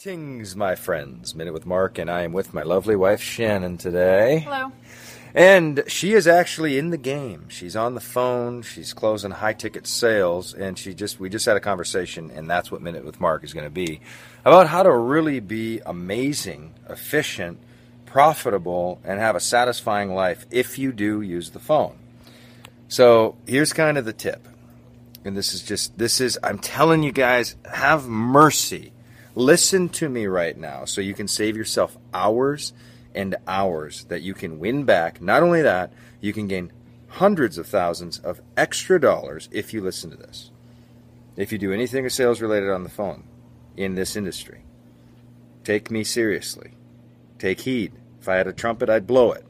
Tings, my friends. Minute with Mark, and I am with my lovely wife Shannon today. Hello. And she is actually in the game. She's on the phone. She's closing high ticket sales, and she just we just had a conversation, and that's what Minute with Mark is going to be about how to really be amazing, efficient, profitable, and have a satisfying life if you do use the phone. So here's kind of the tip, and this is just this is I'm telling you guys, have mercy Listen to me right now so you can save yourself hours and hours that you can win back. Not only that, you can gain hundreds of thousands of extra dollars if you listen to this. If you do anything sales related on the phone in this industry, take me seriously. Take heed. If I had a trumpet, I'd blow it.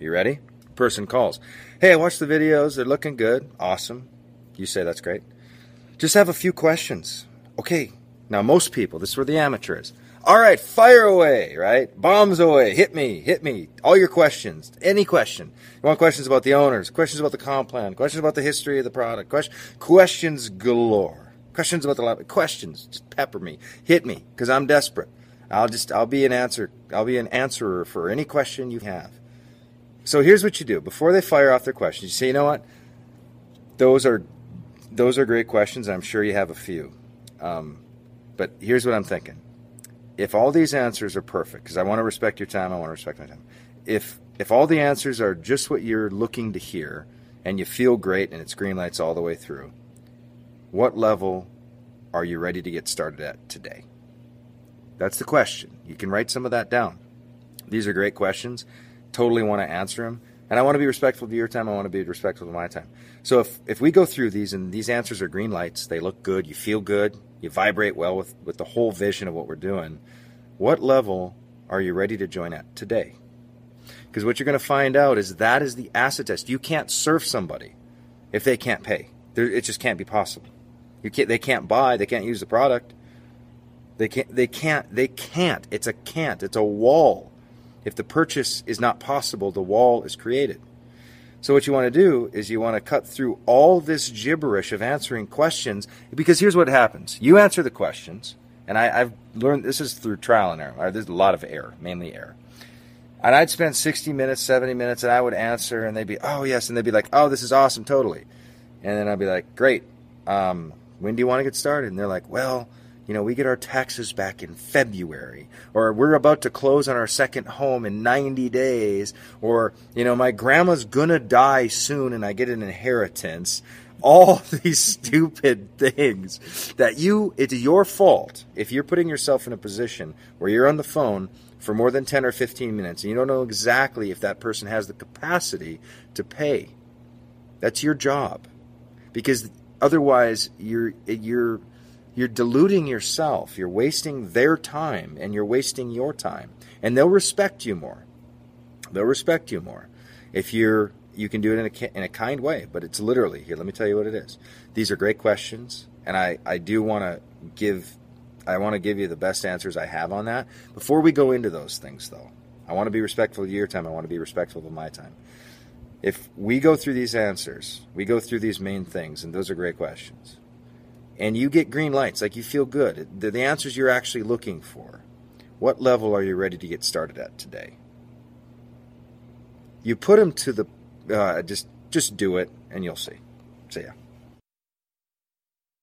You ready? Person calls. Hey, I watched the videos. They're looking good. Awesome. You say that's great. Just have a few questions. Okay, now, most people, this is where the amateur is. All right, fire away, right? Bombs away. Hit me, hit me. All your questions, any question. You want questions about the owners, questions about the comp plan, questions about the history of the product, question, questions galore. Questions about the lab, questions. Just pepper me, hit me, because I'm desperate. I'll just, I'll be an answer, I'll be an answerer for any question you have. So here's what you do before they fire off their questions. You say, you know what? Those are, those are great questions. I'm sure you have a few. Um, but here's what I'm thinking. If all these answers are perfect, because I want to respect your time, I want to respect my time. If if all the answers are just what you're looking to hear, and you feel great, and it's green lights all the way through, what level are you ready to get started at today? That's the question. You can write some of that down. These are great questions. Totally want to answer them. And I want to be respectful of your time. I want to be respectful of my time. So if, if we go through these and these answers are green lights, they look good, you feel good, you vibrate well with, with the whole vision of what we're doing, what level are you ready to join at today? Because what you're going to find out is that is the acid test. You can't serve somebody if they can't pay. it just can't be possible. You can't, they can't buy, they can't use the product. They can't, they can't, they can't. It's a can't. It's a wall. If the purchase is not possible, the wall is created. So what you want to do is you want to cut through all this gibberish of answering questions because here's what happens. You answer the questions, and I, have learned this is through trial and error. There's a lot of error, mainly error. And I'd spend 60 minutes, 70 minutes, and I would answer, and they'd be, oh, yes. And they'd be like, oh, this is awesome, totally. And then I'd be like, great. Um, when do you want to get started? And they're like, well, you know, we get our taxes back in February, or we're about to close on our second home in 90 days, or, you know, my grandma's gonna die soon and I get an inheritance. All these stupid things that you, it's your fault if you're putting yourself in a position where you're on the phone for more than 10 or 15 minutes and you don't know exactly if that person has the capacity to pay. That's your job. Because otherwise you're, you're, you're deluding yourself. You're wasting their time and you're wasting your time. And they'll respect you more. They'll respect you more if you're you can do it in a, in a kind way, but it's literally here. Let me tell you what it is. These are great questions, and I, I do want to give I want to give you the best answers I have on that. Before we go into those things, though, I want to be respectful of your time. I want to be respectful of my time. If we go through these answers, we go through these main things, and those are great questions and you get green lights, like you feel good, the, the answers you're actually looking for, what level are you ready to get started at today? You put them to the, uh, just just do it, and you'll see. See ya.